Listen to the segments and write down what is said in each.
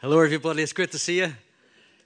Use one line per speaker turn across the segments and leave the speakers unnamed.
Hello, everybody. It's great to see you.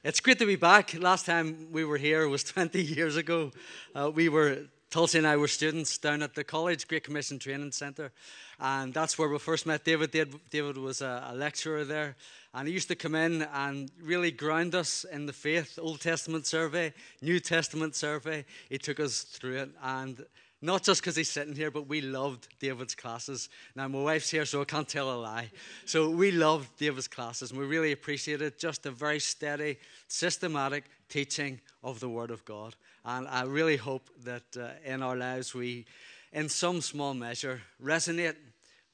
It's great to be back. Last time we were here was 20 years ago. Uh, we were, Tulsi and I were students down at the college, Great Commission Training Centre. And that's where we first met David. David was a, a lecturer there. And he used to come in and really ground us in the faith, Old Testament survey, New Testament survey. He took us through it. And not just because he's sitting here, but we loved David's classes. Now, my wife's here, so I can't tell a lie. So, we loved David's classes, and we really appreciated just a very steady, systematic teaching of the Word of God. And I really hope that uh, in our lives we, in some small measure, resonate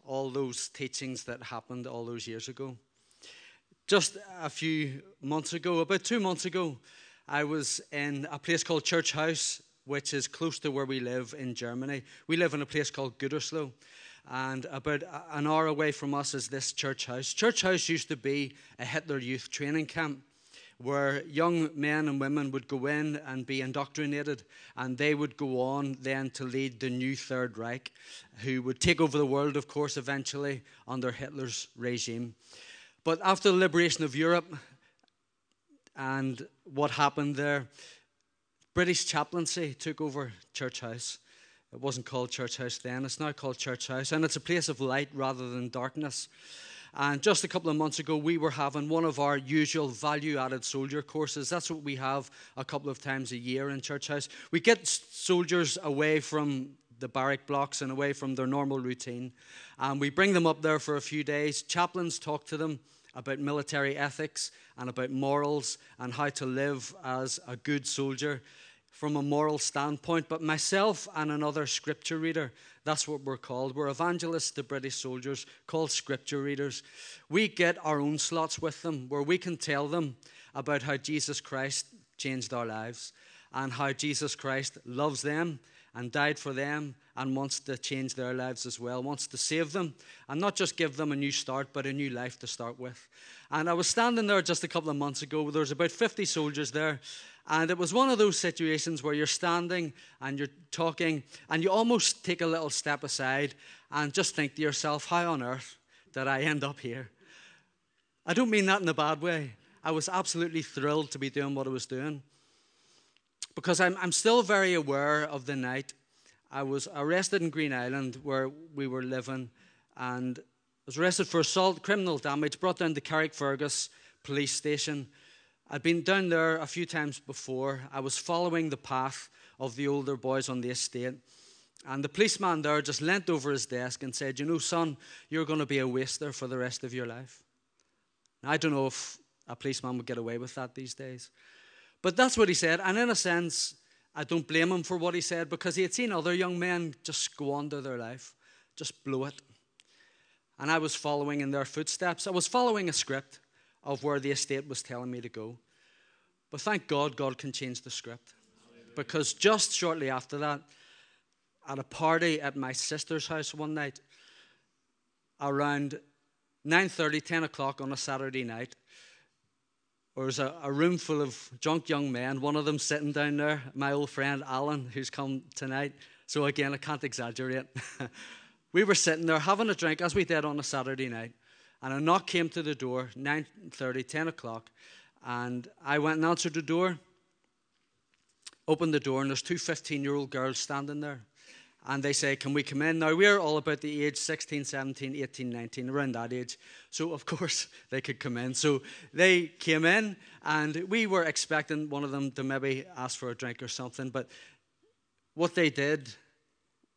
all those teachings that happened all those years ago. Just a few months ago, about two months ago, I was in a place called Church House which is close to where we live in Germany. We live in a place called Gütersloh. And about an hour away from us is this church house. Church house used to be a Hitler youth training camp where young men and women would go in and be indoctrinated, and they would go on then to lead the new Third Reich, who would take over the world, of course, eventually under Hitler's regime. But after the liberation of Europe and what happened there, British chaplaincy took over Church House. It wasn't called Church House then, it's now called Church House, and it's a place of light rather than darkness. And just a couple of months ago, we were having one of our usual value added soldier courses. That's what we have a couple of times a year in Church House. We get soldiers away from the barrack blocks and away from their normal routine. And we bring them up there for a few days. Chaplains talk to them about military ethics and about morals and how to live as a good soldier from a moral standpoint, but myself and another scripture reader, that's what we're called. We're evangelists the British soldiers, called scripture readers. We get our own slots with them where we can tell them about how Jesus Christ changed our lives and how Jesus Christ loves them and died for them and wants to change their lives as well, wants to save them and not just give them a new start, but a new life to start with. And I was standing there just a couple of months ago. There was about 50 soldiers there, and it was one of those situations where you're standing and you're talking, and you almost take a little step aside and just think to yourself, how on earth did I end up here? I don't mean that in a bad way. I was absolutely thrilled to be doing what I was doing. Because I'm, I'm still very aware of the night. I was arrested in Greenisland where we were living and was arrested for assault, criminal damage, brought down to Carrickfergus police station I'd been down there a few times before. I was following the path of the older boys on the estate. And the policeman there just leant over his desk and said, You know, son, you're going to be a waster for the rest of your life. Now, I don't know if a policeman would get away with that these days. But that's what he said. And in a sense, I don't blame him for what he said because he had seen other young men just squander their life, just blow it. And I was following in their footsteps. I was following a script of where the estate was telling me to go. But thank God, God can change the script. Because just shortly after that, at a party at my sister's house one night, around 9.30, 10 o'clock on a Saturday night, there was a, a room full of drunk young men, one of them sitting down there, my old friend Alan, who's come tonight. So again, I can't exaggerate. we were sitting there having a drink, as we did on a Saturday night. And a knock came to the door, 9.30, 10 o'clock. And I went and answered the door, opened the door, and there's two 15-year-old girls standing there. And they say, Can we come in? Now, we're all about the age 16, 17, 18, 19, around that age. So, of course, they could come in. So they came in, and we were expecting one of them to maybe ask for a drink or something. But what they did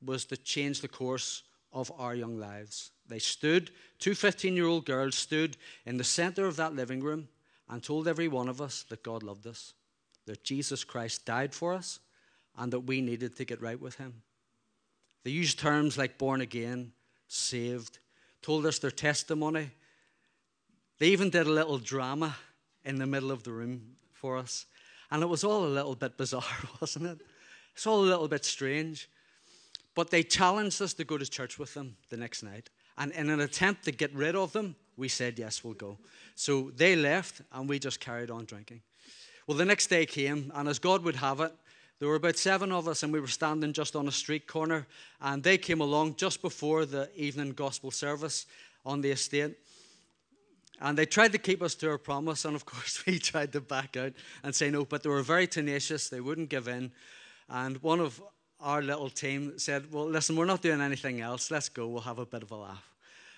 was to change the course of our young lives. They stood, two 15 year old girls stood in the center of that living room and told every one of us that God loved us, that Jesus Christ died for us, and that we needed to get right with Him. They used terms like born again, saved, told us their testimony. They even did a little drama in the middle of the room for us. And it was all a little bit bizarre, wasn't it? It's all a little bit strange. But they challenged us to go to church with them the next night. And in an attempt to get rid of them, we said, Yes, we'll go. So they left, and we just carried on drinking. Well, the next day came, and as God would have it, there were about seven of us, and we were standing just on a street corner. And they came along just before the evening gospel service on the estate. And they tried to keep us to our promise, and of course, we tried to back out and say no, but they were very tenacious. They wouldn't give in. And one of our little team said, Well, listen, we're not doing anything else. Let's go. We'll have a bit of a laugh.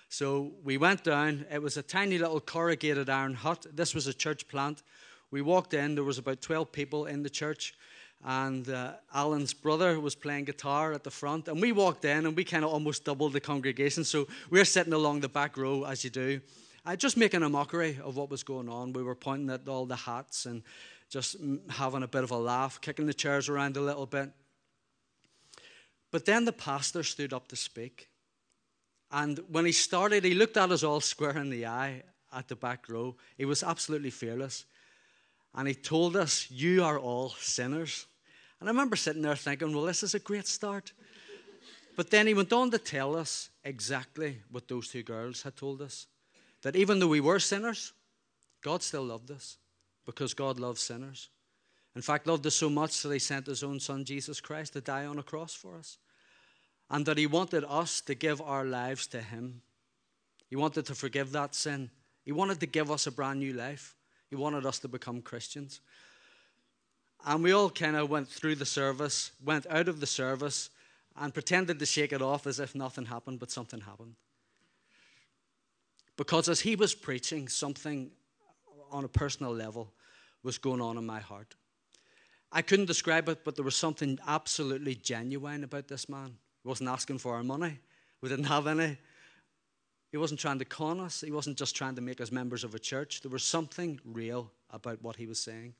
So we went down. It was a tiny little corrugated iron hut. This was a church plant. We walked in. There was about 12 people in the church. And uh, Alan's brother was playing guitar at the front. And we walked in and we kind of almost doubled the congregation. So we we're sitting along the back row, as you do uh, just making a mockery of what was going on. We were pointing at all the hats and just having a bit of a laugh, kicking the chairs around a little bit. But then the pastor stood up to speak. And when he started, he looked at us all square in the eye at the back row. He was absolutely fearless. And he told us, You are all sinners. And I remember sitting there thinking, Well, this is a great start. But then he went on to tell us exactly what those two girls had told us that even though we were sinners, God still loved us because God loves sinners. In fact, loved us so much that he sent his own son, Jesus Christ, to die on a cross for us. And that he wanted us to give our lives to him. He wanted to forgive that sin. He wanted to give us a brand new life. He wanted us to become Christians. And we all kind of went through the service, went out of the service, and pretended to shake it off as if nothing happened, but something happened. Because as he was preaching, something on a personal level was going on in my heart. I couldn't describe it, but there was something absolutely genuine about this man. He wasn't asking for our money, we didn't have any. He wasn't trying to con us, he wasn't just trying to make us members of a church. There was something real about what he was saying.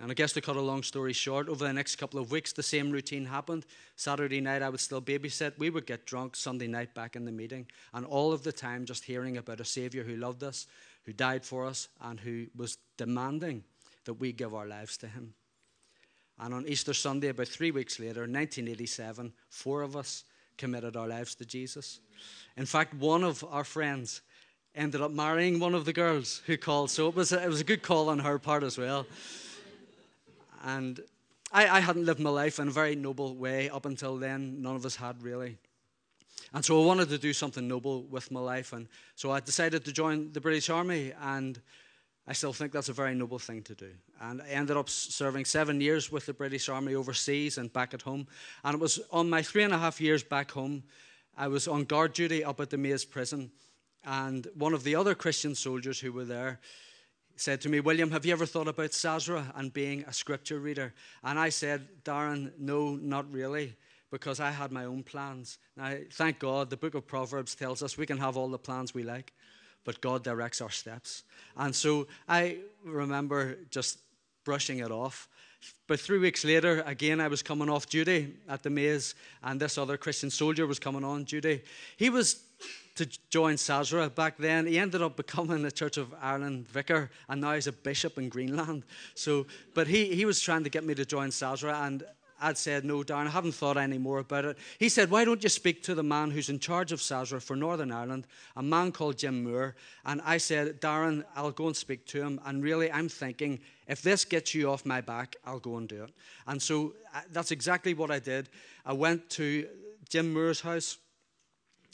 And I guess to cut a long story short, over the next couple of weeks, the same routine happened. Saturday night, I would still babysit. We would get drunk Sunday night back in the meeting. And all of the time, just hearing about a Savior who loved us, who died for us, and who was demanding that we give our lives to Him. And on Easter Sunday, about three weeks later, 1987, four of us committed our lives to Jesus. In fact, one of our friends ended up marrying one of the girls who called. So it was a, it was a good call on her part as well. And I, I hadn't lived my life in a very noble way up until then. None of us had really. And so I wanted to do something noble with my life. And so I decided to join the British Army. And I still think that's a very noble thing to do. And I ended up serving seven years with the British Army overseas and back at home. And it was on my three and a half years back home, I was on guard duty up at the Maze prison. And one of the other Christian soldiers who were there, said to me, William, have you ever thought about SASRA and being a scripture reader? And I said, Darren, no, not really, because I had my own plans. Now, thank God, the book of Proverbs tells us we can have all the plans we like, but God directs our steps. And so I remember just brushing it off. But three weeks later, again, I was coming off duty at the maze, and this other Christian soldier was coming on duty. He was to join SASRA back then. He ended up becoming a Church of Ireland vicar, and now he's a bishop in Greenland. So, but he, he was trying to get me to join SASRA, and I'd said, No, Darren, I haven't thought any more about it. He said, Why don't you speak to the man who's in charge of SASRA for Northern Ireland, a man called Jim Moore? And I said, Darren, I'll go and speak to him. And really, I'm thinking, if this gets you off my back, I'll go and do it. And so uh, that's exactly what I did. I went to Jim Moore's house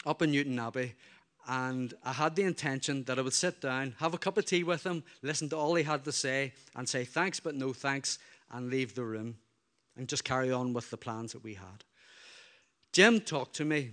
up in Newtownabbey, and I had the intention that I would sit down, have a cup of tea with him, listen to all he had to say, and say thanks but no thanks, and leave the room, and just carry on with the plans that we had. Jim talked to me.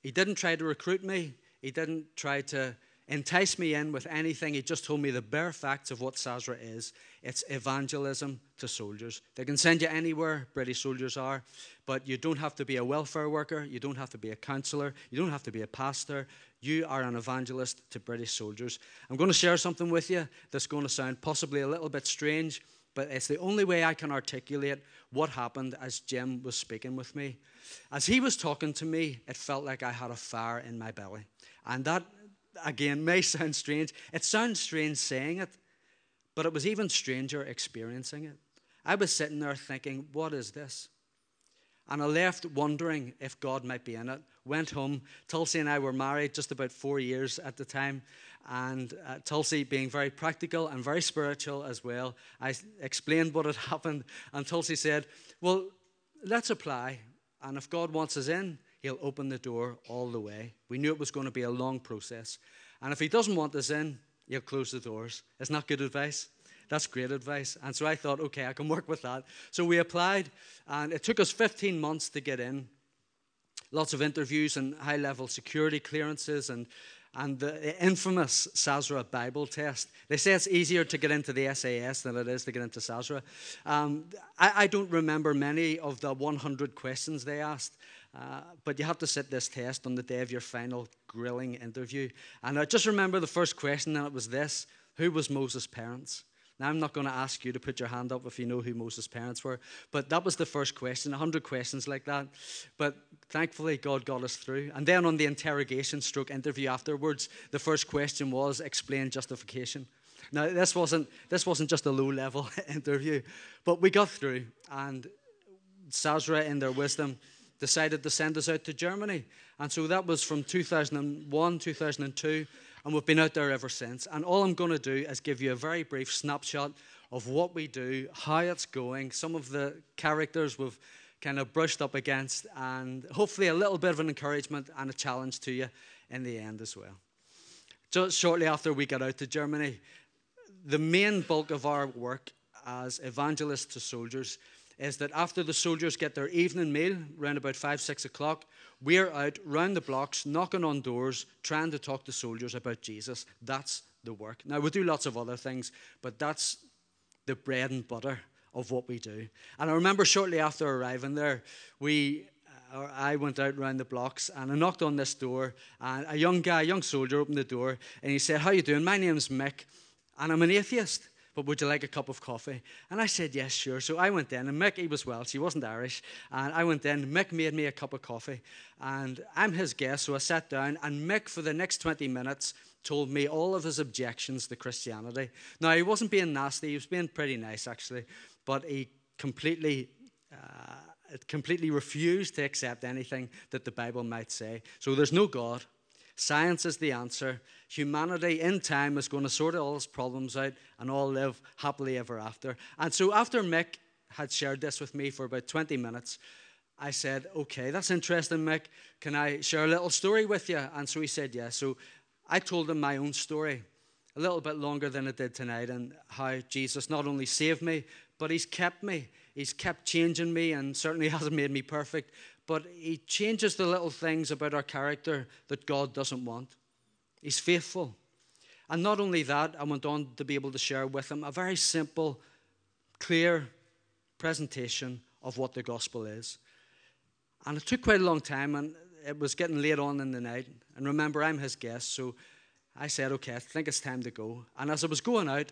He didn't try to recruit me. He didn't try to entice me in with anything. He just told me the bare facts of what SASRA is. It's evangelism to soldiers. They can send you anywhere, British soldiers are, but you don't have to be a welfare worker. You don't have to be a counsellor. You don't have to be a pastor. You are an evangelist to British soldiers. I'm going to share something with you that's going to sound possibly a little bit strange, but it's the only way I can articulate what happened as Jim was speaking with me. As he was talking to me, it felt like I had a fire in my belly. And that again, may sound strange. It sounds strange saying it, but it was even stranger experiencing it. I was sitting there thinking, what is this? And I left wondering if God might be in it. Went home. Tulsi and I were married just about four years at the time. And uh, Tulsi, being very practical and very spiritual as well, I explained what had happened. And Tulsi said, Well, let's apply. And if God wants us in, He'll open the door all the way. We knew it was going to be a long process. And if he doesn't want us in, he'll close the doors. Isn't that good advice? That's great advice. And so I thought, okay, I can work with that. So we applied, and it took us 15 months to get in. Lots of interviews and high level security clearances and, and the infamous SASRA Bible test. They say it's easier to get into the SAS than it is to get into SASRA. Um, I, I, don't remember many of the 100 questions they asked, uh, but you have to sit this test on the day of your final grilling interview. And I just remember the first question, and it was this Who was Moses' parents? Now, I'm not going to ask you to put your hand up if you know who Moses' parents were, but that was the first question, 100 questions like that. But thankfully, God got us through. And then on the interrogation stroke interview afterwards, the first question was explain justification. Now, this wasn't, this wasn't just a low level interview, but we got through. And SASRA, in their wisdom, decided to send us out to Germany. And so that was from 2001, 2002 and we've been out there ever since. And all I'm going to do is give you a very brief snapshot of what we do, how it's going, some of the characters we've kind of brushed up against, and hopefully a little bit of an encouragement and a challenge to you in the end as well. Just shortly after we got out to Germany, the main bulk of our work as evangelists to soldiers is that after the soldiers get their evening meal, around about five, six o'clock, we're out round the blocks, knocking on doors, trying to talk to soldiers about Jesus. That's the work. Now, we do lots of other things, but that's the bread and butter of what we do. And I remember shortly after arriving there, we uh, or I went out round the blocks and I knocked on this door and a young guy, a young soldier opened the door and he said, How you doing? My name's Mick and I'm an atheist but would you like a cup of coffee? And I said, yes, sure. So I went in, and Mick, he was Welsh, he wasn't Irish. And I went in, Mick made me a cup of coffee. And I'm his guest, so I sat down, and Mick, for the next 20 minutes, told me all of his objections to Christianity. Now, he wasn't being nasty, he was being pretty nice, actually, but he completely. Uh, completely refused to accept anything that the Bible might say. So there's no God. Science is the answer. Humanity in time is going to sort all its problems out and all live happily ever after. And so after Mick had shared this with me for about 20 minutes, I said, Okay, that's interesting, Mick. Can I share a little story with you? And so he said, Yes. Yeah. So I told him my own story, a little bit longer than it did tonight, and how Jesus not only saved me, but he's kept me. He's kept changing me and certainly hasn't made me perfect, but he changes the little things about our character that God doesn't want. He's faithful. And not only that, I went on to be able to share with him a very simple, clear presentation of what the gospel is. And it took quite a long time, and it was getting late on in the night. And remember, I'm his guest, so I said, okay, I think it's time to go. And as I was going out,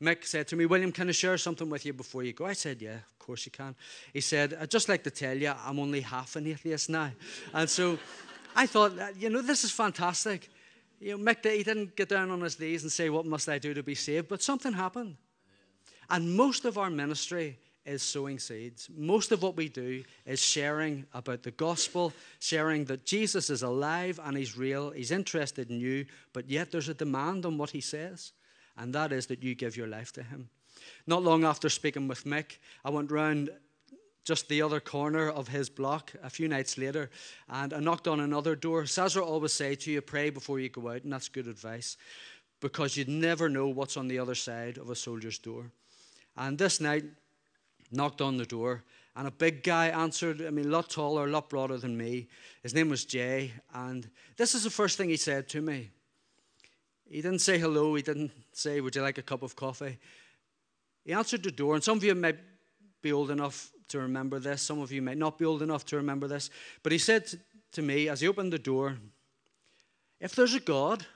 Mick said to me, William, can I share something with you before you go? I said, yeah, of course you can. He said, I'd just like to tell you, I'm only half an atheist now. And so I thought, uh, you know, this is fantastic. You know, Mick, he didn't get down on his knees and say, what must I do to be saved? But something happened. And most of our ministry is sowing seeds. Most of what we do is sharing about the gospel, sharing that Jesus is alive and he's real, he's interested in you, but yet there's a demand on what he says, and that is that you give your life to him. Not long after speaking with Mick, I went round just the other corner of his block a few nights later and I knocked on another door. SASRA always say to you, pray before you go out, and that's good advice because you'd never know what's on the other side of a soldier's door. And this night, knocked on the door, and a big guy answered. I mean, a lot taller, a lot broader than me. His name was Jay, and this is the first thing he said to me. He didn't say hello, he didn't say, Would you like a cup of coffee? He answered the door, and some of you may be old enough to remember this, some of you may not be old enough to remember this, but he said to me as he opened the door, If there's a God,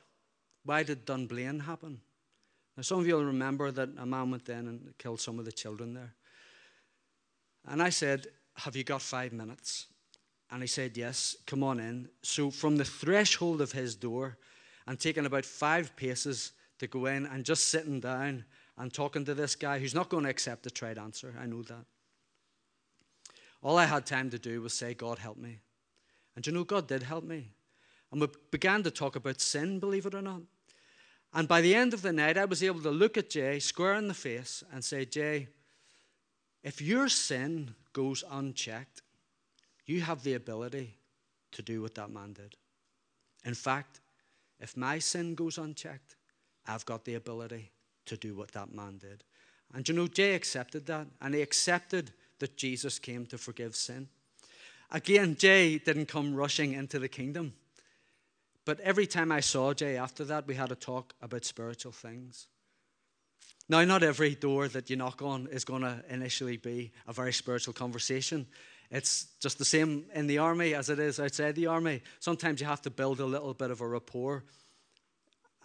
why did Dunblane happen? Now, some of you will remember that a man went in and killed some of the children there. And I said, Have you got five minutes? And he said, Yes, come on in. So from the threshold of his door, and taking about five paces to go in and just sitting down and talking to this guy who's not going to accept the trade answer. I know that. All I had time to do was say, God, help me. And you know, God did help me. And we began to talk about sin, believe it or not. And by the end of the night, I was able to look at Jay square in the face and say, Jay, if your sin goes unchecked, you have the ability to do what that man did. In fact, if my sin goes unchecked, I've got the ability to do what that man did. And you know, Jay accepted that, and he accepted that Jesus came to forgive sin. Again, Jay didn't come rushing into the kingdom. But every time I saw Jay after that, we had a talk about spiritual things. Now, not every door that you knock on is going to initially be a very spiritual conversation. It's just the same in the army as it is outside the army. Sometimes you have to build a little bit of a rapport.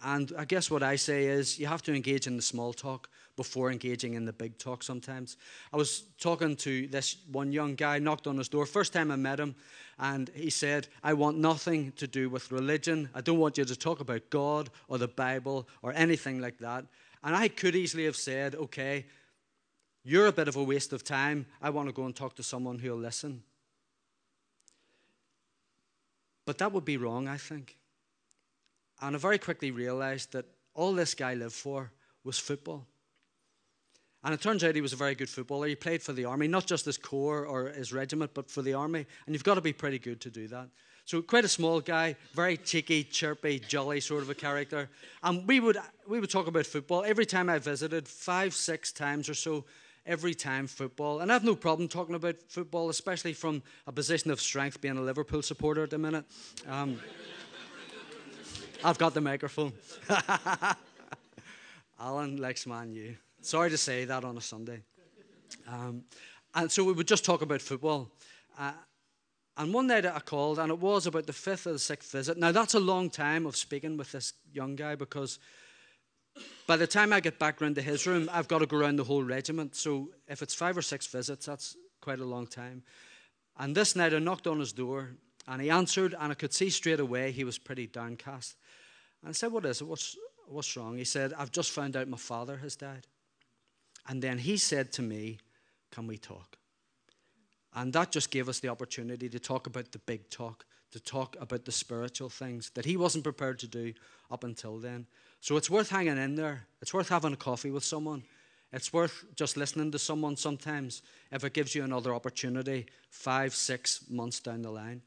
And I guess what I say is you have to engage in the small talk before engaging in the big talk sometimes. I was talking to this one young guy, knocked on his door, first time I met him, and he said, I want nothing to do with religion. I don't want you to talk about God or the Bible or anything like that. And I could easily have said, okay, you're a bit of a waste of time. I want to go and talk to someone who'll listen. But that would be wrong, I think. And I very quickly realized that all this guy lived for was football. And it turns out he was a very good footballer. He played for the army, not just his corps or his regiment, but for the army. And you've got to be pretty good to do that. So quite a small guy, very cheeky, chirpy, jolly sort of a character. And we would we would talk about football every time I visited, five, six times or so, every time football. And I have no problem talking about football, especially from a position of strength, being a Liverpool supporter at the minute. Um, I've got the microphone. Alan likes Man U. Sorry to say that on a Sunday. Um, and so we would just talk about football. Uh, and one night I called, and it was about the fifth or the sixth visit. Now, that's a long time of speaking with this young guy because by the time I get back round to his room, I've got to go around the whole regiment. So if it's five or six visits, that's quite a long time. And this night I knocked on his door, and he answered, and I could see straight away he was pretty downcast. And I said, What is it? What's, what's wrong? He said, I've just found out my father has died. And then he said to me, Can we talk? And that just gave us the opportunity to talk about the big talk, to talk about the spiritual things that he wasn't prepared to do up until then. So it's worth hanging in there. It's worth having a coffee with someone. It's worth just listening to someone sometimes if it gives you another opportunity five, six months down the line.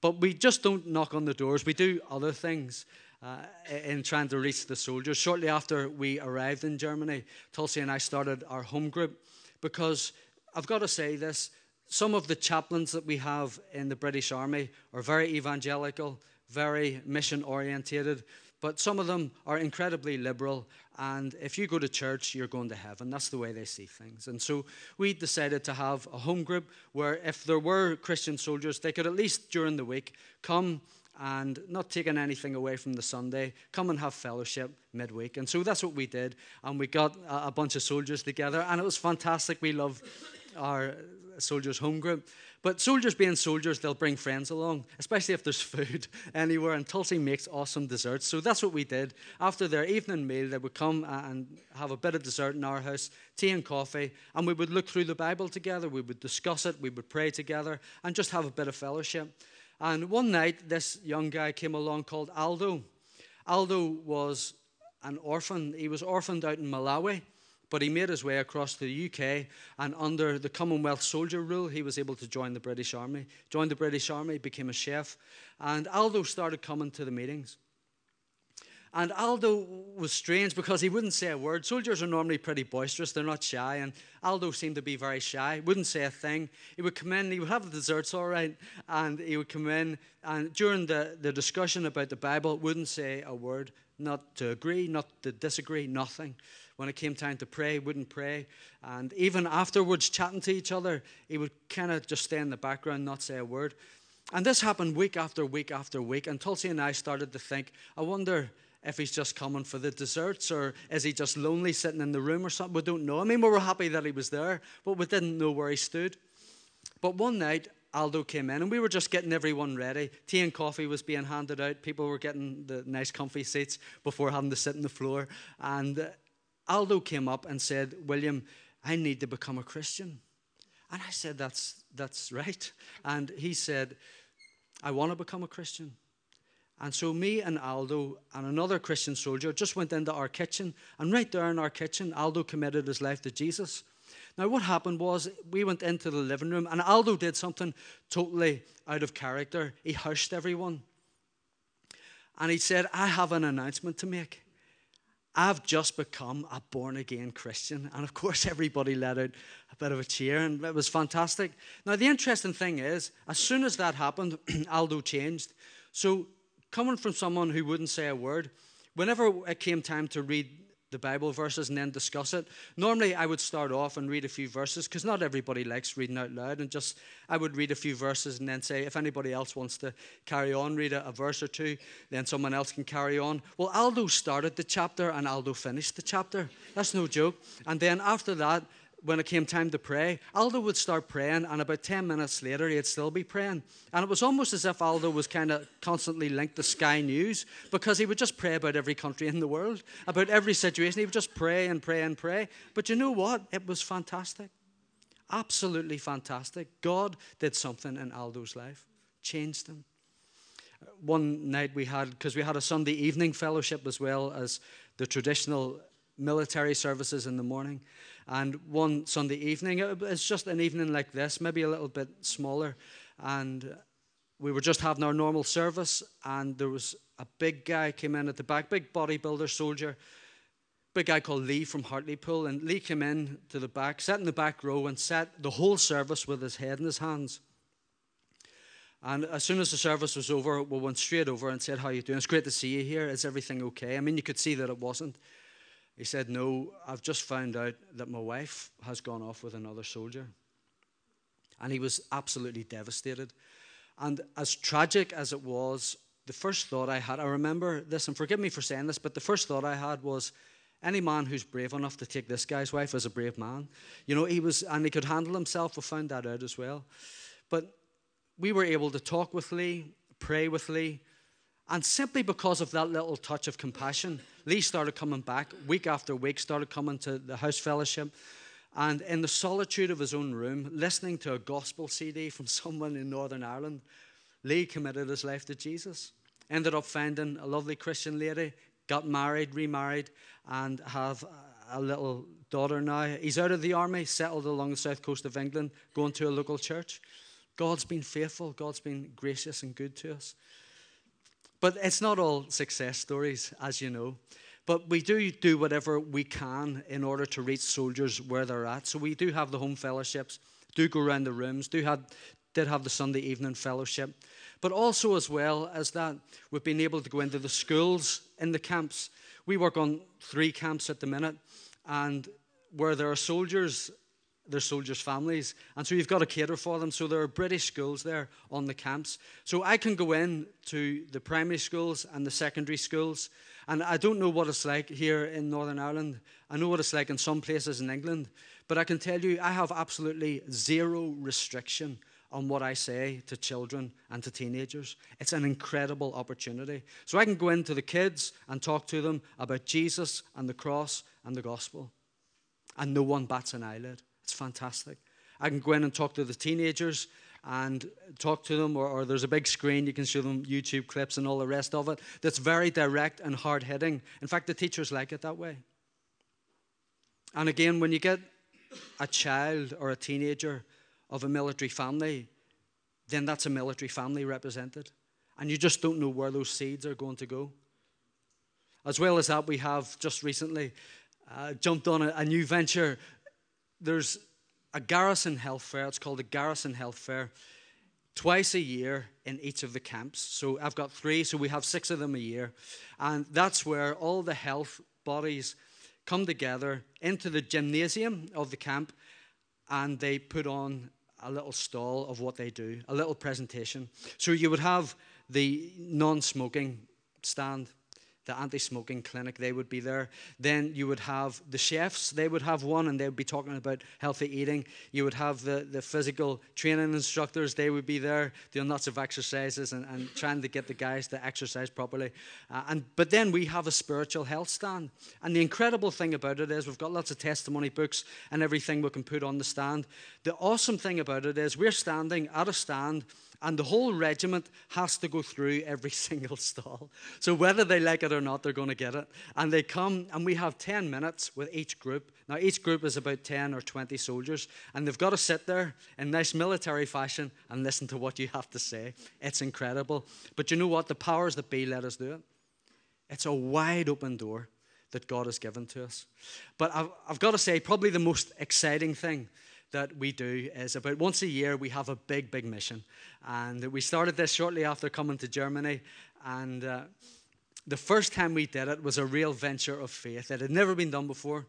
But we just don't knock on the doors, we do other things. Uh, in trying to reach the soldiers. Shortly after we arrived in Germany, Tulsi and I started our home group because I've got to say this some of the chaplains that we have in the British Army are very evangelical, very mission orientated, but some of them are incredibly liberal. And if you go to church, you're going to heaven. That's the way they see things. And so we decided to have a home group where, if there were Christian soldiers, they could at least during the week come and not taking anything away from the Sunday, come and have fellowship midweek. And so that's what we did. And we got a bunch of soldiers together, and it was fantastic. We love our soldiers' home group. But soldiers being soldiers, they'll bring friends along, especially if there's food anywhere. And Tulsi makes awesome desserts. So that's what we did. After their evening meal, they would come and have a bit of dessert in our house, tea and coffee, and we would look through the Bible together. We would discuss it, we would pray together, and just have a bit of fellowship. And one night, this young guy came along called Aldo. Aldo was an orphan. He was orphaned out in Malawi. But he made his way across to the UK, and under the Commonwealth soldier rule, he was able to join the British Army. Joined the British Army, became a chef, and Aldo started coming to the meetings. And Aldo was strange because he wouldn't say a word. Soldiers are normally pretty boisterous, they're not shy. And Aldo seemed to be very shy, wouldn't say a thing. He would come in, he would have the desserts all right, and he would come in, and during the, the discussion about the Bible, wouldn't say a word, not to agree, not to disagree, nothing. When it came time to pray, wouldn't pray. And even afterwards, chatting to each other, he would kind of just stay in the background, not say a word. And this happened week after week after week. And Tulsi and I started to think, I wonder if he's just coming for the desserts or is he just lonely sitting in the room or something. We don't know. I mean, we were happy that he was there, but we didn't know where he stood. But one night, Aldo came in and we were just getting everyone ready. Tea and coffee was being handed out. People were getting the nice, comfy seats before having to sit on the floor. And uh, Aldo came up and said, William, I need to become a Christian. And I said, That's, that's right. And he said, I want to become a Christian. And so, me and Aldo and another Christian soldier just went into our kitchen. And right there in our kitchen, Aldo committed his life to Jesus. Now, what happened was we went into the living room, and Aldo did something totally out of character. He hushed everyone. And he said, I have an announcement to make. I've just become a born again Christian. And of course, everybody let out a bit of a cheer, and it was fantastic. Now, the interesting thing is, as soon as that happened, Aldo changed. So, coming from someone who wouldn't say a word, whenever it came time to read the Bible verses and then discuss it. Normally, I would start off and read a few verses because not everybody likes reading out loud. And just I would read a few verses and then say, if anybody else wants to carry on, read a, a verse or two, then someone else can carry on. Well, Aldo started the chapter and Aldo finished the chapter. That's no joke. And then after that, when it came time to pray, Aldo would start praying, and about 10 minutes later, he'd still be praying. And it was almost as if Aldo was kind of constantly linked to Sky News because he would just pray about every country in the world, about every situation. He would just pray and pray and pray. But you know what? It was fantastic. Absolutely fantastic. God did something in Aldo's life, changed him. Uh, one night we had, because we had a Sunday evening fellowship as well as the traditional military services in the morning. And one Sunday evening, it's just an evening like this, maybe a little bit smaller. And we were just having our normal service, and there was a big guy came in at the back, big bodybuilder soldier, big guy called Lee from Hartlepool. And Lee came in to the back, sat in the back row, and sat the whole service with his head in his hands. And as soon as the service was over, we went straight over and said, How you doing? It's great to see you here. Is everything okay? I mean, you could see that it wasn't. He said, No, I've just found out that my wife has gone off with another soldier. And he was absolutely devastated. And as tragic as it was, the first thought I had, I remember this, and forgive me for saying this, but the first thought I had was, any man who's brave enough to take this guy's wife is a brave man. You know, he was, and he could handle himself. We found that out as well. But we were able to talk with Lee, pray with Lee, and simply because of that little touch of compassion, Lee started coming back week after week, started coming to the house fellowship. And in the solitude of his own room, listening to a gospel CD from someone in Northern Ireland, Lee committed his life to Jesus. Ended up finding a lovely Christian lady, got married, remarried, and have a little daughter now. He's out of the army, settled along the south coast of England, going to a local church. God's been faithful, God's been gracious and good to us. But it's not all success stories, as you know. But we do do whatever we can in order to reach soldiers where they're at. So we do have the home fellowships, do go around the rooms, do have, did have the Sunday evening fellowship. But also, as well as that, we've been able to go into the schools in the camps. We work on three camps at the minute, and where there are soldiers their soldiers' families. And so you've got to cater for them. So there are British schools there on the camps. So I can go in to the primary schools and the secondary schools. And I don't know what it's like here in Northern Ireland. I know what it's like in some places in England. But I can tell you, I have absolutely zero restriction on what I say to children and to teenagers. It's an incredible opportunity. So I can go into the kids and talk to them about Jesus and the cross and the gospel. And no one bats an eyelid. It's fantastic. I can go in and talk to the teenagers and talk to them, or, or, there's a big screen, you can show them YouTube clips and all the rest of it that's very direct and hard hitting. In fact, the teachers like it that way. And again, when you get a child or a teenager of a military family, then that's a military family represented. And you just don't know where those seeds are going to go. As well as that, we have just recently uh, jumped on a, a new venture there's a garrison health fair. It's called a garrison health fair. Twice a year in each of the camps. So I've got three, so we have six of them a year. And that's where all the health bodies come together into the gymnasium of the camp and they put on a little stall of what they do, a little presentation. So you would have the non smoking stand the anti smoking clinic, they would be there. Then you would have the chefs, they would have one and they would be talking about healthy eating. You would have the, the physical training instructors, they would be there doing lots of exercises and, and trying to get the guys to exercise properly. Uh, and, but then we have a spiritual health stand. And the incredible thing about it is we've got lots of testimony books and everything we can put on the stand. The awesome thing about it is we're standing at a stand and the whole regiment has to go through every single stall. So whether they like it or not, they're going to get it. And they come, and we have 10 minutes with each group. Now, each group is about 10 or 20 soldiers, and they've got to sit there in nice military fashion and listen to what you have to say. It's incredible. But you know what? The powers that be let us do it. It's a wide open door that God has given to us. But I've, I've got to say, probably the most exciting thing that we do is about once a year we have a big, big mission. And we started this shortly after coming to Germany. And uh, the first time we did it was a real venture of faith. It had never been done before.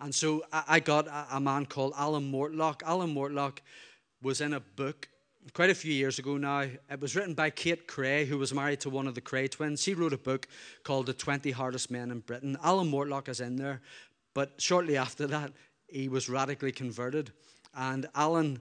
And so I, got a, a, man called Alan Mortlock. Alan Mortlock was in a book quite a few years ago now. It was written by Kate Kray, who was married to one of the Kray twins. She wrote a book called The 20 Hardest Men in Britain. Alan Mortlock is in there. But shortly after that, he was radically converted. And Alan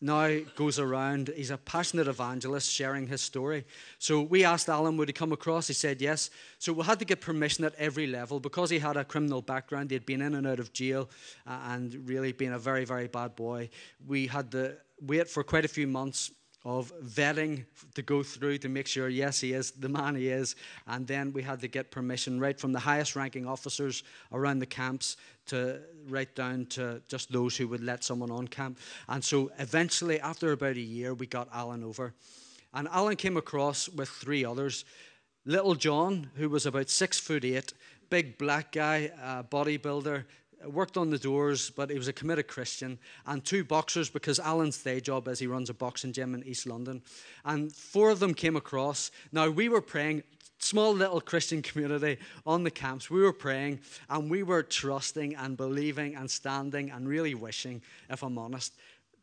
now goes around. He's a passionate evangelist sharing his story. So we asked Alan, would he come across? He said yes. So we had to get permission at every level because he had a criminal background. He had been in and out of jail uh, and really been a very, very bad boy. We had to wait for quite a few months of vetting to go through to make sure, yes, he is the man he is. And then we had to get permission right from the highest ranking officers around the camps to right down to just those who would let someone on camp. And so eventually, after about a year, we got Alan over. And Alan came across with three others. Little John, who was about six foot eight, big black guy, uh, bodybuilder, worked on the doors, but he was a committed Christian, and two boxers because Alan's day job is he runs a boxing gym in East London. And four of them came across. Now, we were praying, small little Christian community on the camps. We were praying and we were trusting and believing and standing and really wishing, if I'm honest,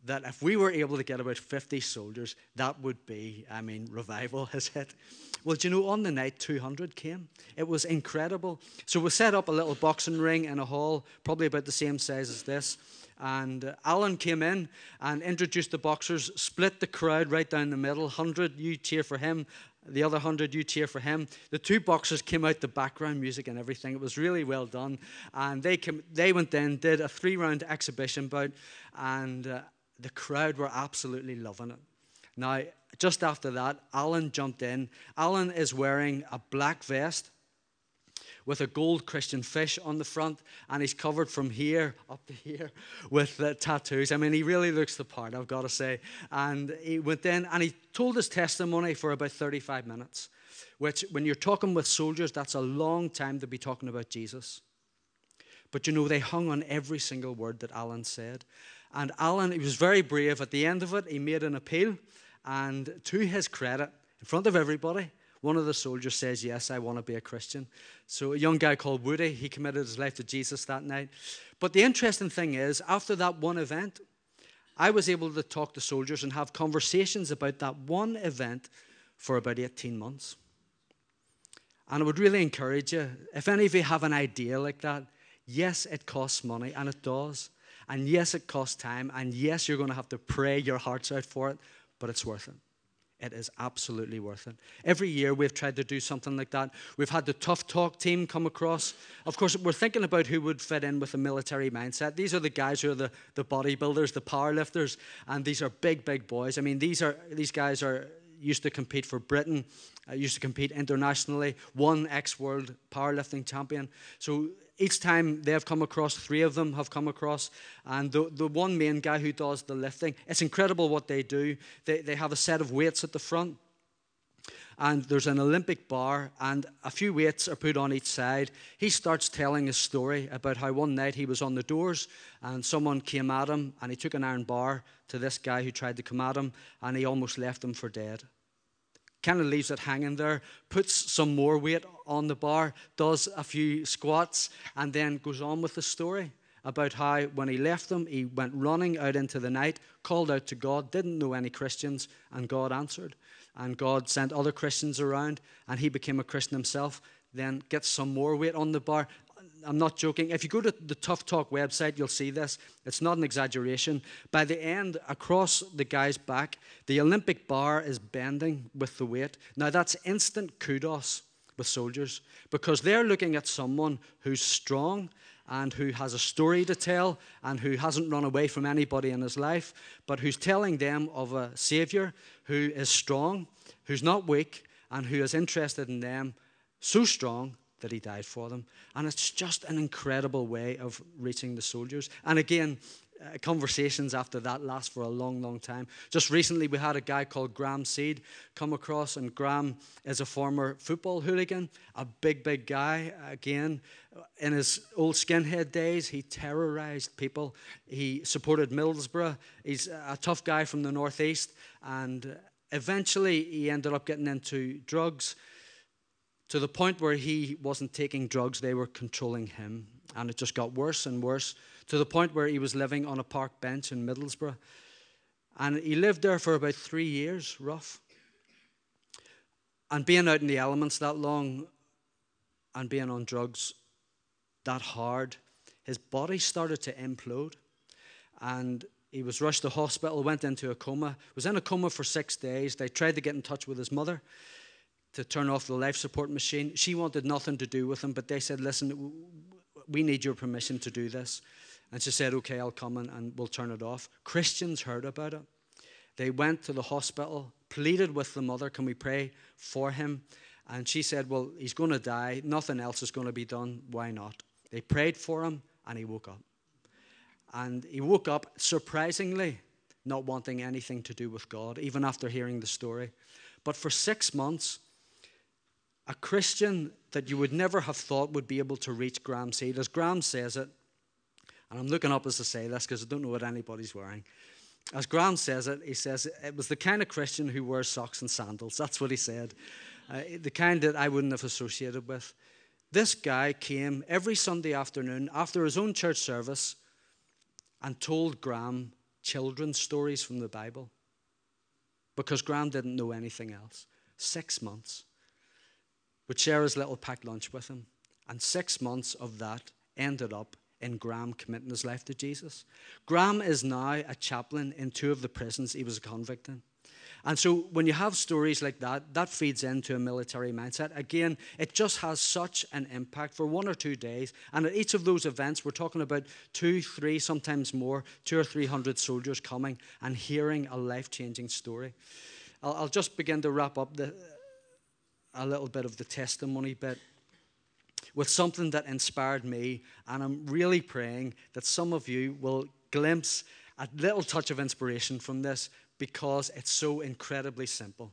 that if we were able to get about 50 soldiers, that would be, I mean, revival has hit. Well, do you know, on the night, 200 came. It was incredible. So we set up a little boxing ring in a hall, probably about the same size as this. And uh, Alan came in and introduced the boxers, split the crowd right down the middle. 100, you cheer for him. The other 100, you cheer for him. The two boxers came out, the background music and everything. It was really well done. And they, came, they went in, did a three round exhibition bout, and uh, the crowd were absolutely loving it. Now, just after that, Alan jumped in. Alan is wearing a black vest with a gold Christian fish on the front, and he's covered from here up to here with tattoos. I mean, he really looks the part, I've got to say. And he went in and he told his testimony for about 35 minutes, which, when you're talking with soldiers, that's a long time to be talking about Jesus. But you know, they hung on every single word that Alan said. And Alan, he was very brave. At the end of it, he made an appeal. And to his credit, in front of everybody, one of the soldiers says, Yes, I want to be a Christian. So a young guy called Woody, he committed his life to Jesus that night. But the interesting thing is, after that one event, I was able to talk to soldiers and have conversations about that one event for about 18 months. And I would really encourage you, if any of you have an idea like that, yes, it costs money, and it does. And yes, it costs time. And yes, you're going to have to pray your hearts out for it, but it's worth it. It is absolutely worth it. Every year we've tried to do something like that. We've had the Tough Talk team come across. Of course, we're thinking about who would fit in with a military mindset. These are the guys who are the, the bodybuilders, the powerlifters, and these are big, big boys. I mean, these are these guys are used to compete for Britain, uh, used to compete internationally, one ex world powerlifting champion. So each time they've come across, three of them have come across, and the, the one main guy who does the lifting, it's incredible what they do. They, they have a set of weights at the front, and there's an Olympic bar, and a few weights are put on each side. He starts telling his story about how one night he was on the doors, and someone came at him, and he took an iron bar to this guy who tried to come at him, and he almost left him for dead kind of leaves it hanging there, puts some more weight on the bar, does a few squats, and then goes on with the story about how when he left them, he went running out into the night, called out to God, didn't know any Christians, and God answered. And God sent other Christians around, and he became a Christian himself. Then gets some more weight on the bar, I'm not joking. If you go to the Tough Talk website, you'll see this. It's not an exaggeration. By the end, across the guy's back, the Olympic bar is bending with the weight. Now, that's instant kudos with soldiers because they're looking at someone who's strong and who has a story to tell and who hasn't run away from anybody in his life, but who's telling them of a Savior who is strong, who's not weak, and who is interested in them so strong that he died for them. And it's just an incredible way of reaching the soldiers. And again, uh, conversations after that last for a long, long time. Just recently, we had a guy called Graham Seed come across, and Graham is a former football hooligan, a big, big guy. Again, in his old skinhead days, he terrorized people. He supported Middlesbrough. He's a tough guy from the northeast, and eventually, he ended up getting into drugs to the point where he wasn't taking drugs, they were controlling him. And it just got worse and worse to the point where he was living on a park bench in Middlesbrough. And he lived there for about three years, rough. And being out in the elements that long and being on drugs that hard, his body started to implode. And he was rushed to hospital, went into a coma, was in a coma for six days. They tried to get in touch with his mother to turn off the life support machine. She wanted nothing to do with him, but they said, Listen, we need your permission to do this. And she said, Okay, I'll come and, and we'll turn it off. Christians heard about it. They went to the hospital, pleaded with the mother, Can we pray for him? And she said, Well, he's going to die. Nothing else is going to be done. Why not? They prayed for him and he woke up. And he woke up surprisingly not wanting anything to do with God, even after hearing the story. But for six months, a Christian that you would never have thought would be able to reach Graham Seed, as Graham says it, and I'm looking up as I say this because I don't know what anybody's wearing. As Graham says it, he says it was the kind of Christian who wears socks and sandals. That's what he said. Uh, the kind that I wouldn't have associated with. This guy came every Sunday afternoon after his own church service and told Graham children's stories from the Bible because Graham didn't know anything else. Six months. Would share his little packed lunch with him. And six months of that ended up in Graham committing his life to Jesus. Graham is now a chaplain in two of the prisons he was a convict in. And so when you have stories like that, that feeds into a military mindset. Again, it just has such an impact for one or two days. And at each of those events, we're talking about two, three, sometimes more, two or three hundred soldiers coming and hearing a life changing story. I'll, I'll, just begin to wrap up the, a little bit of the testimony bit with something that inspired me. And I'm really praying that some of you will glimpse a little touch of inspiration from this because it's so incredibly simple.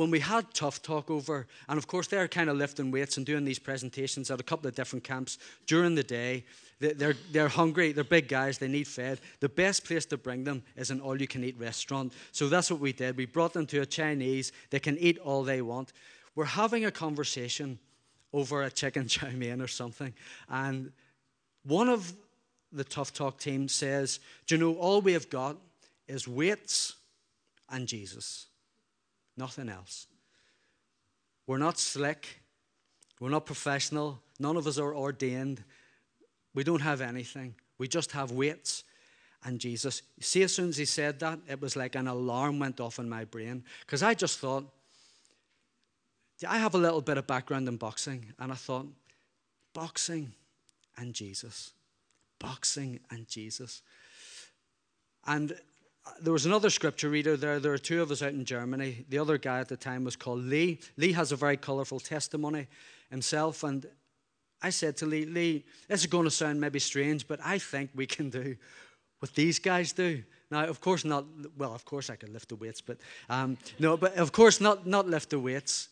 When we had Tough Talk over, and of course they're kind of lifting weights and doing these presentations at a couple of different camps during the day. They're, they're hungry, they're big guys, they need fed. The best place to bring them is an all you can eat restaurant. So that's what we did. We brought them to a Chinese, they can eat all they want. We're having a conversation over a chicken chow mein or something. And one of the Tough Talk team says, Do you know, all we have got is weights and Jesus. Nothing else. We're not slick. We're not professional. None of us are ordained. We don't have anything. We just have weights and Jesus. See, as soon as he said that, it was like an alarm went off in my brain because I just thought, I have a little bit of background in boxing, and I thought, boxing and Jesus. Boxing and Jesus. And there was another scripture reader there. There are two of us out in Germany. The other guy at the time was called Lee. Lee has a very colorful testimony himself. And I said to Lee, Lee, this is going to sound maybe strange, but I think we can do what these guys do. Now, of course, not, well, of course I can lift the weights, but um, no, but of course not, not lift the weights.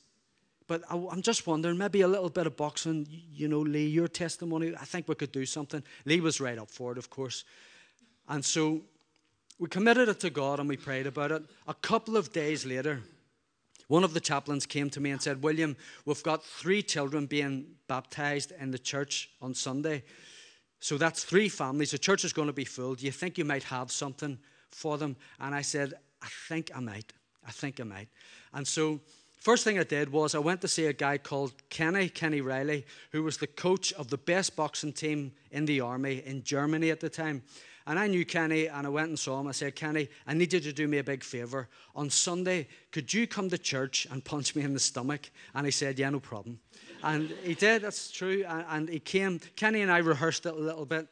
But I, am just wondering, maybe a little bit of boxing, you know, Lee, your testimony, I think we could do something. Lee was right up for it, of course. And so we committed it to God and we prayed about it. A couple of days later, one of the chaplains came to me and said, William, we've got three children being baptized in the church on Sunday. So that's three families. The church is going to be full. Do you think you might have something for them? And I said, I think I might. I think I might. And so First thing I did was I went to see a guy called Kenny, Kenny Riley, who was the coach of the best boxing team in the army in Germany at the time. And I knew Kenny, and I went and saw him. I said, Kenny, I need you to do me a big favor. On Sunday, could you come to church and punch me in the stomach? And he said, Yeah, no problem. And he did, that's true. And he came. Kenny and I rehearsed it a little bit.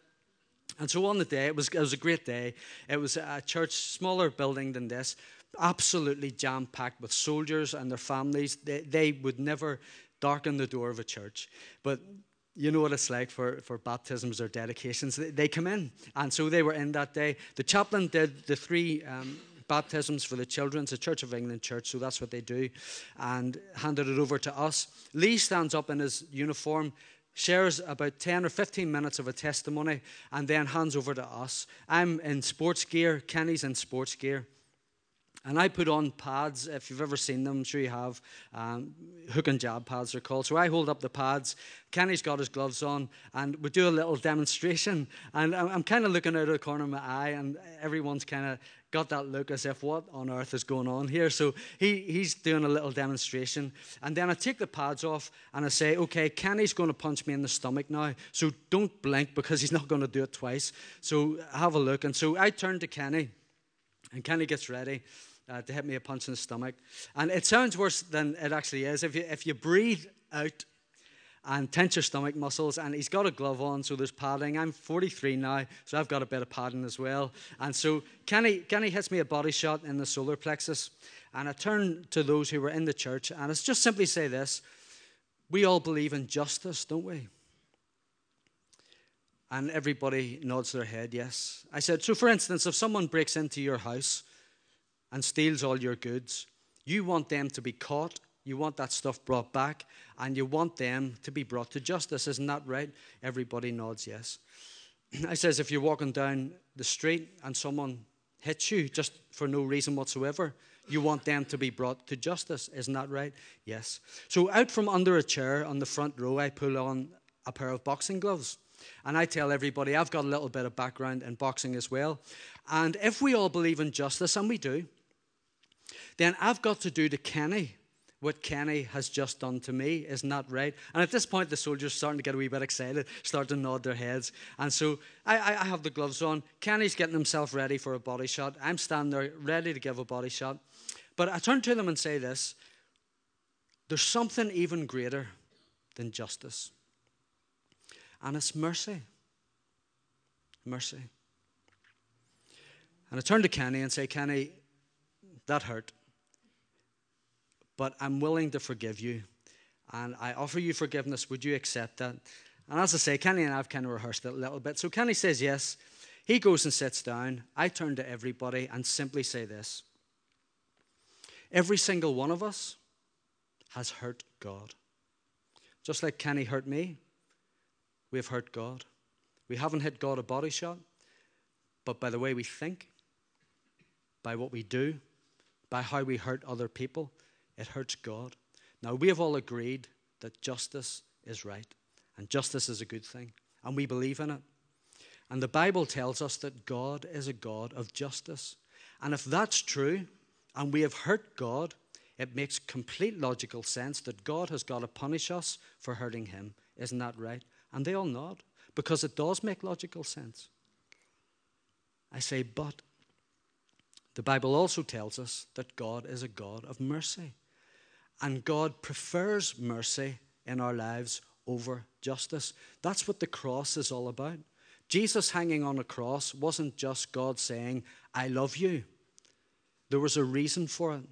And so on the day, it was, it was a great day. It was a church, smaller building than this, absolutely jam packed with soldiers and their families. They, they would never darken the door of a church. But you know what it's like for, for baptisms or dedications. They, they come in. And so they were in that day. The chaplain did the three um, baptisms for the children. It's a Church of England church, so that's what they do. And handed it over to us. Lee stands up in his uniform, shares about 10 or 15 minutes of a testimony, and then hands over to us. I'm in sports gear, Kenny's in sports gear. And I put on pads, if you've ever seen them, I'm sure you have. Um, hook and jab pads are called. So I hold up the pads. Kenny's got his gloves on, and we do a little demonstration. And I'm, I'm kind of looking out of the corner of my eye, and everyone's kind of got that look as if, what on earth is going on here? So he, he's doing a little demonstration. And then I take the pads off, and I say, okay, Kenny's going to punch me in the stomach now. So don't blink because he's not going to do it twice. So have a look. And so I turn to Kenny, and Kenny gets ready uh, to hit me a punch in the stomach. And it sounds worse than it actually is. If you, if you breathe out and tense your stomach muscles, and he's got a glove on, so there's padding. I'm 43 now, so I've got a bit of padding as well. And so Kenny, Kenny hits me a body shot in the solar plexus, and I turn to those who were in the church, and it's just simply say this We all believe in justice, don't we? And everybody nods their head, yes. I said, So for instance, if someone breaks into your house, and steals all your goods. You want them to be caught. You want that stuff brought back. And you want them to be brought to justice. Isn't that right? Everybody nods yes. I says, if you're walking down the street and someone hits you just for no reason whatsoever, you want them to be brought to justice. Isn't that right? Yes. So out from under a chair on the front row, I pull on a pair of boxing gloves. And I tell everybody I've got a little bit of background in boxing as well. And if we all believe in justice, and we do, then I've got to do to Kenny what Kenny has just done to me. Isn't that right? And at this point, the soldiers are starting to get a wee bit excited, start to nod their heads. And so I, I have the gloves on. Kenny's getting himself ready for a body shot. I'm standing there ready to give a body shot. But I turn to them and say this there's something even greater than justice, and it's mercy. Mercy. And I turn to Kenny and say, Kenny, that hurt. But I'm willing to forgive you. And I offer you forgiveness. Would you accept that? And as I say, Kenny and I have kind of rehearsed it a little bit. So Kenny says yes. He goes and sits down. I turn to everybody and simply say this Every single one of us has hurt God. Just like Kenny hurt me, we've hurt God. We haven't hit God a body shot, but by the way we think, by what we do, by how we hurt other people, it hurts God. Now, we have all agreed that justice is right, and justice is a good thing, and we believe in it. And the Bible tells us that God is a God of justice. And if that's true, and we have hurt God, it makes complete logical sense that God has got to punish us for hurting him. Isn't that right? And they all nod because it does make logical sense. I say, but the Bible also tells us that God is a God of mercy. And God prefers mercy in our lives over justice. That's what the cross is all about. Jesus hanging on a cross wasn't just God saying, I love you. There was a reason for it.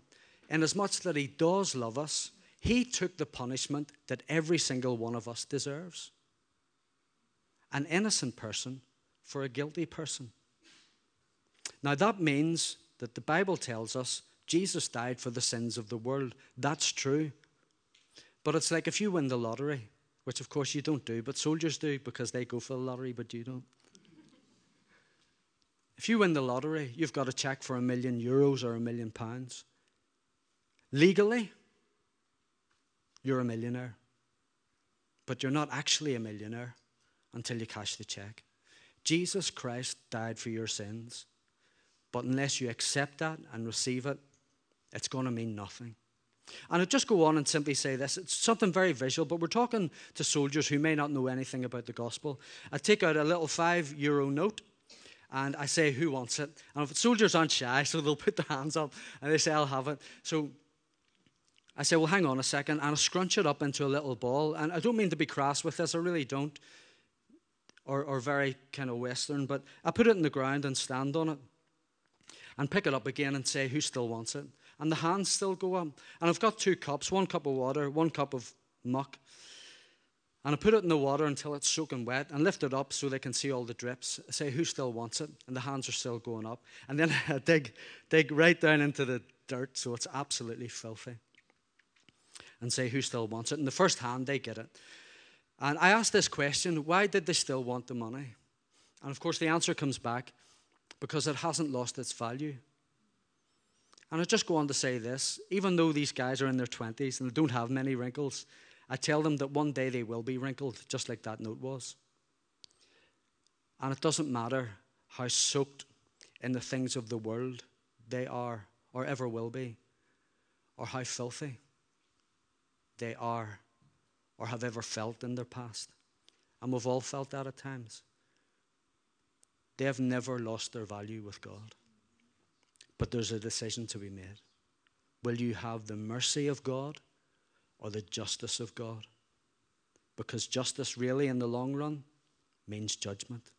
Inasmuch that He does love us, He took the punishment that every single one of us deserves an innocent person for a guilty person. Now, that means that the Bible tells us Jesus died for the sins of the world. That's true. But it's like if you win the lottery, which of course you don't do, but soldiers do because they go for the lottery, but you don't. If you win the lottery, you've got a check for a million euros or a million pounds. Legally, you're a millionaire. But you're not actually a millionaire until you cash the check. Jesus Christ died for your sins. But unless you accept that and receive it, it's going to mean nothing. And I'll just go on and simply say this. It's something very visual, but we're talking to soldiers who may not know anything about the gospel. I take out a little five euro note, and I say, Who wants it? And if soldiers aren't shy, so they'll put their hands up and they say, I'll have it. So I say, Well, hang on a second. And I scrunch it up into a little ball. And I don't mean to be crass with this, I really don't, or, or very kind of Western, but I put it in the ground and stand on it and pick it up again and say, Who still wants it? And the hands still go up. And I've got two cups one cup of water, one cup of muck. And I put it in the water until it's soaking wet and lift it up so they can see all the drips. I say, who still wants it? And the hands are still going up. And then I dig, dig right down into the dirt so it's absolutely filthy. And say, who still wants it? And the first hand, they get it. And I ask this question why did they still want the money? And of course, the answer comes back because it hasn't lost its value. And I just go on to say this even though these guys are in their 20s and they don't have many wrinkles, I tell them that one day they will be wrinkled, just like that note was. And it doesn't matter how soaked in the things of the world they are or ever will be, or how filthy they are or have ever felt in their past. And we've all felt that at times. They have never lost their value with God. But there's a decision to be made. Will you have the mercy of God? or the justice of God. Because justice, really, in the long run, means judgment.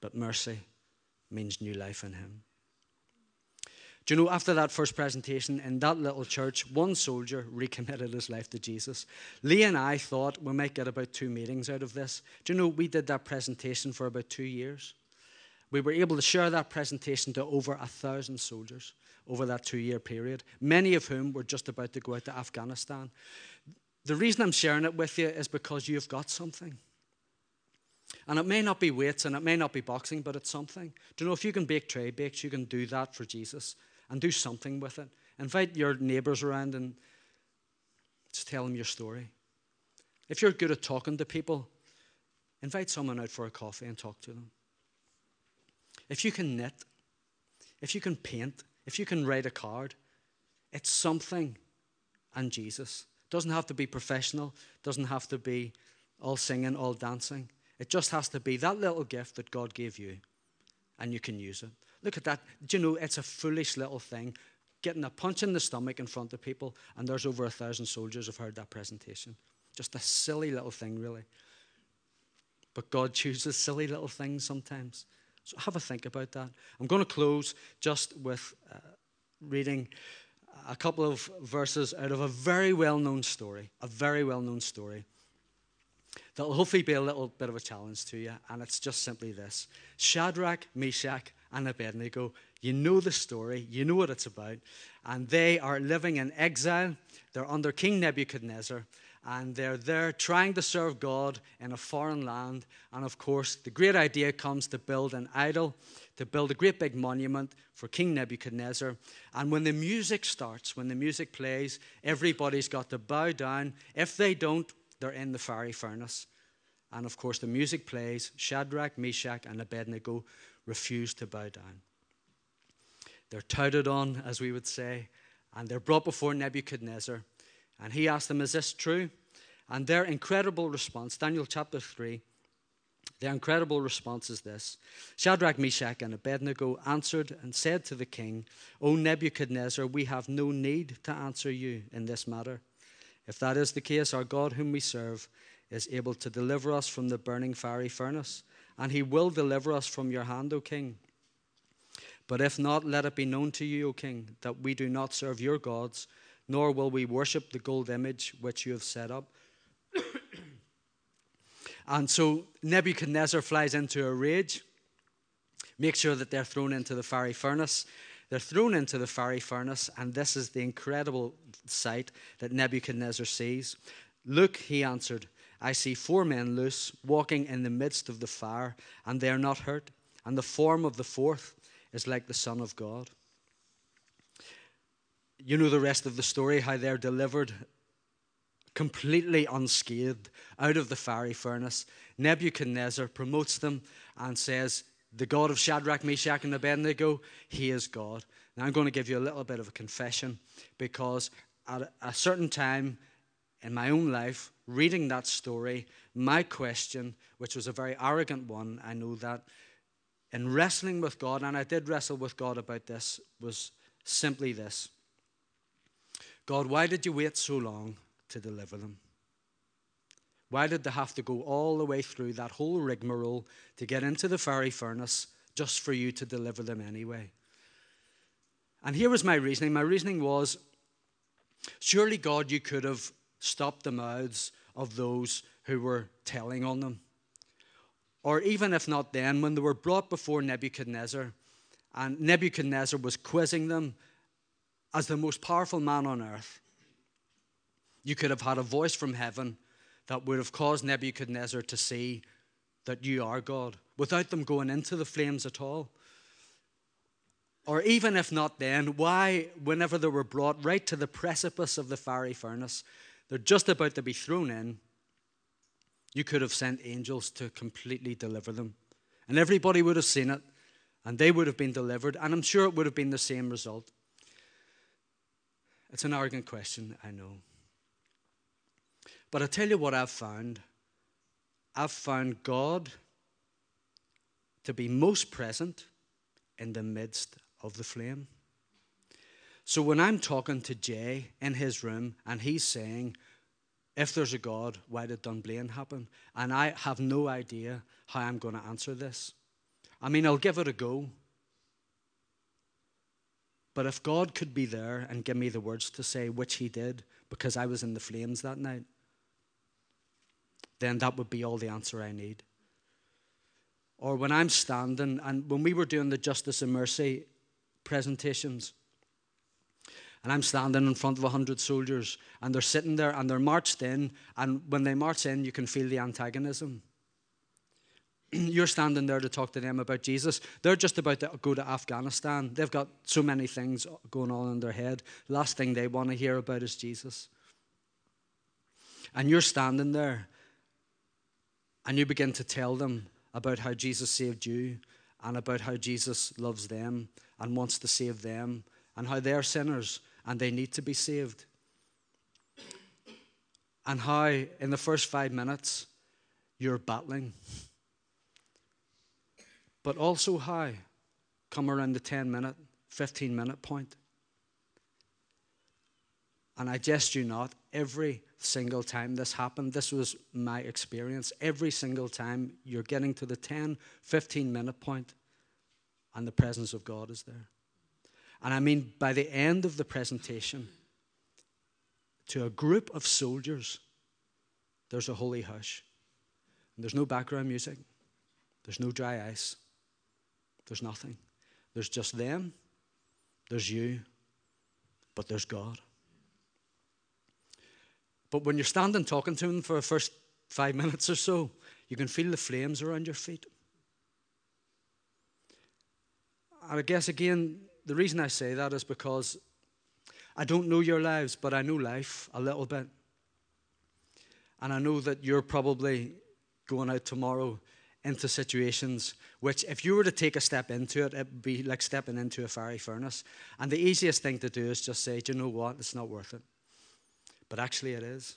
But mercy means new life in Him. Do you know, after that first presentation in that little church, one soldier recommitted his life to Jesus. Lee and I thought we might get about two meetings out of this. Do you know, we did that presentation for about two years. We were able to share that presentation to over a thousand soldiers over that two year period, many of whom were just about to go out to Afghanistan. The reason I'm sharing it with you is because you've got something. And it may not be weights and it may not be boxing, but it's something. Do you know if you can bake tray bakes, you can do that for Jesus and do something with it. Invite your neighbors around and just tell them your story. If you're good at talking to people, invite someone out for a coffee and talk to them. If you can knit, if you can paint, if you can write a card, it's something and Jesus. It Doesn't have to be professional, doesn't have to be all singing, all dancing. It just has to be that little gift that God gave you, and you can use it. Look at that. Do you know it's a foolish little thing? Getting a punch in the stomach in front of people, and there's over a thousand soldiers have heard that presentation. Just a silly little thing, really. But God chooses silly little things sometimes. So have a think about that. I'm going to close just with uh, reading a couple of verses out of a very well known story, a very well known story that will hopefully be a little bit of a challenge to you. And it's just simply this Shadrach, Meshach, and Abednego. You know the story, you know what it's about. And they are living in exile. They're under King Nebuchadnezzar and they're there trying to serve God in a foreign land. And of course, the great idea comes to build an idol, to build a great big monument for King Nebuchadnezzar. And when the music starts, when the music plays, everybody's got to bow down. If they don't, they're in the fiery furnace. And of course, the music plays. Shadrach, Meshach, and Abednego refuse to bow down. They're touted on, as we would say, and they're brought before Nebuchadnezzar. And he asked them, Is this true? And their incredible response, Daniel chapter 3, their incredible response is this Shadrach, Meshach, and Abednego answered and said to the king, O Nebuchadnezzar, we have no need to answer you in this matter. If that is the case, our God, whom we serve, is able to deliver us from the burning fiery furnace, and he will deliver us from your hand, O king. But if not, let it be known to you, O king, that we do not serve your gods nor will we worship the gold image which you have set up. and so Nebuchadnezzar flies into a rage, makes sure that they're thrown into the fiery furnace. They're thrown into the fiery furnace, and this is the incredible sight that Nebuchadnezzar sees. Look, he answered, I see four men loose, walking in the midst of the fire, and they are not hurt. And the form of the fourth is like the Son of God. You know the rest of the story, how they're delivered completely unscathed out of the fiery furnace. Nebuchadnezzar promotes them and says, The God of Shadrach, Meshach, and Abednego, he is God. Now I'm going to give you a little bit of a confession because at a certain time in my own life, reading that story, my question, which was a very arrogant one, I know that, in wrestling with God, and I did wrestle with God about this, was simply this God, why did you wait so long to deliver them? Why did they have to go all the way through that whole rigmarole to get into the fiery furnace just for you to deliver them anyway? And here was my reasoning. My reasoning was surely, God, you could have stopped the mouths of those who were telling on them. Or even if not then, when they were brought before Nebuchadnezzar, and Nebuchadnezzar was quizzing them as the most powerful man on earth, you could have had a voice from heaven that would have caused Nebuchadnezzar to see that you are God without them going into the flames at all. Or even if not then, why, whenever they were brought right to the precipice of the fiery furnace, they're just about to be thrown in, you could have sent angels to completely deliver them. And everybody would have seen it, and they would have been delivered, and I'm sure it would have been the same result. It's an arrogant question, I know. But I tell you what I've found I've found God to be most present in the midst of the flame. So when I'm talking to Jay in his room and he's saying, if there's a God, why did Dunblane happen? And I have no idea how I'm going to answer this. I mean, I'll give it a go. But if God could be there and give me the words to say, which He did, because I was in the flames that night, then that would be all the answer I need. Or when I'm standing, and when we were doing the Justice and Mercy presentations, and I'm standing in front of 100 soldiers, and they're sitting there and they're marched in, and when they march in, you can feel the antagonism. You're standing there to talk to them about Jesus. They're just about to go to Afghanistan. They've got so many things going on in their head. Last thing they want to hear about is Jesus. And you're standing there and you begin to tell them about how Jesus saved you and about how Jesus loves them and wants to save them and how they're sinners and they need to be saved. And how, in the first five minutes, you're battling. But also, how, come around the 10 minute, 15 minute point. And I jest you not, every single time this happened, this was my experience. Every single time you're getting to the 10, 15 minute point, and the presence of God is there. And I mean, by the end of the presentation, to a group of soldiers, there's a holy hush. And there's no background music, there's no dry ice, there's nothing. There's just them, there's you, but there's God. But when you're standing talking to him for the first five minutes or so, you can feel the flames around your feet. And I guess, again, the reason I say that is because I don't know your lives, but I know life a little bit. And I know that you're probably going out tomorrow into situations which, if you were to take a step into it, it would be like stepping into a fiery furnace. And the easiest thing to do is just say, Do you know what? It's not worth it. But actually, it is.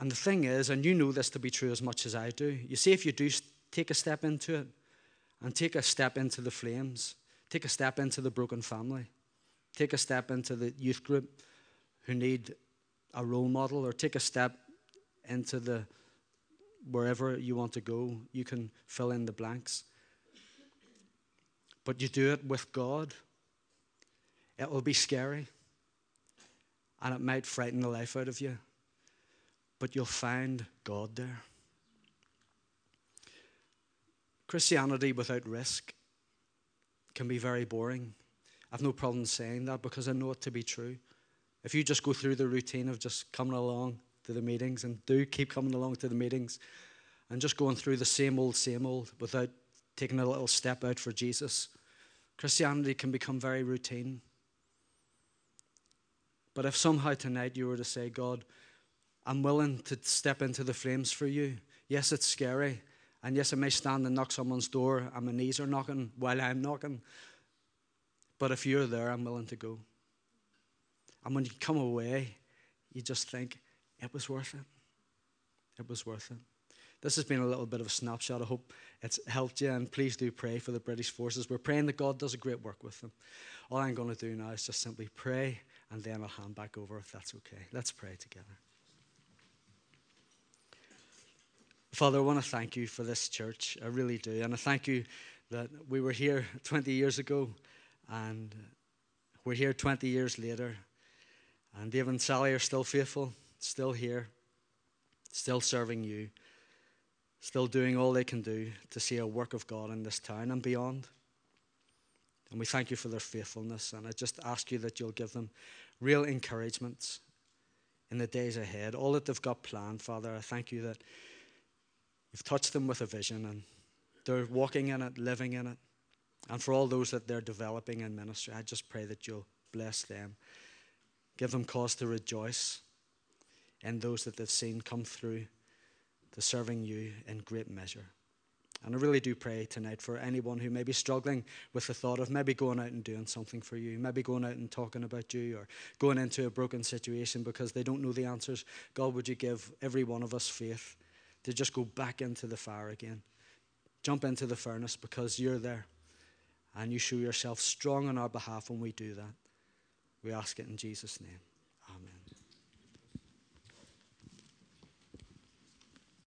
And the thing is, and you know this to be true as much as I do, you see, if you do take a step into it and take a step into the flames, take a step into the broken family, take a step into the youth group who need a role model, or take a step into the wherever you want to go, you can fill in the blanks. But you do it with God, it will be scary and it might frighten the life out of you, but you'll find God there. Christianity without risk can be very boring. I've no problem saying that because I know it to be true. If you just go through the routine of just coming along to the meetings and do keep coming along to the meetings and just going through the same old, same old without taking a little step out for Jesus, Christianity can become very routine. But if somehow tonight you were to say, God, I'm willing to step into the flames for you, yes, it's scary. And yes, I may stand and knock someone's door, and my knees are knocking while I'm knocking. But if you're there, I'm willing to go. And when you come away, you just think, it was worth it. It was worth it. this has been a little bit of a snapshot. I hope it's helped you, and please do pray for the British forces. We're praying that God does a great work with them. All I'm going to do now is just simply pray, and then I'll hand back over if that's okay. Let's pray together. Father, I want to thank you for this church. I really do. And I thank you that we were here 20 years ago and we're here 20 years later. And Dave and Sally are still faithful, still here, still serving you, still doing all they can do to see a work of God in this town and beyond. And we thank you for their faithfulness. And I just ask you that you'll give them real encouragements in the days ahead. All that they've got planned, Father, I thank you that you've touched them with a vision and they're walking in it, living in it. And for all those that they're developing in ministry, I just pray that you'll bless them. Give them cause to rejoice in those that they've seen come through to serving you in great measure. And I really do pray tonight for anyone who may be struggling with the thought of maybe going out and doing something for you, maybe going out and talking about you, or going into a broken situation because they don't know the answers. God, would you give every one of us faith to just go back into the fire again? Jump into the furnace because you're there and you show yourself strong on our behalf when we do that. We ask it in Jesus' name.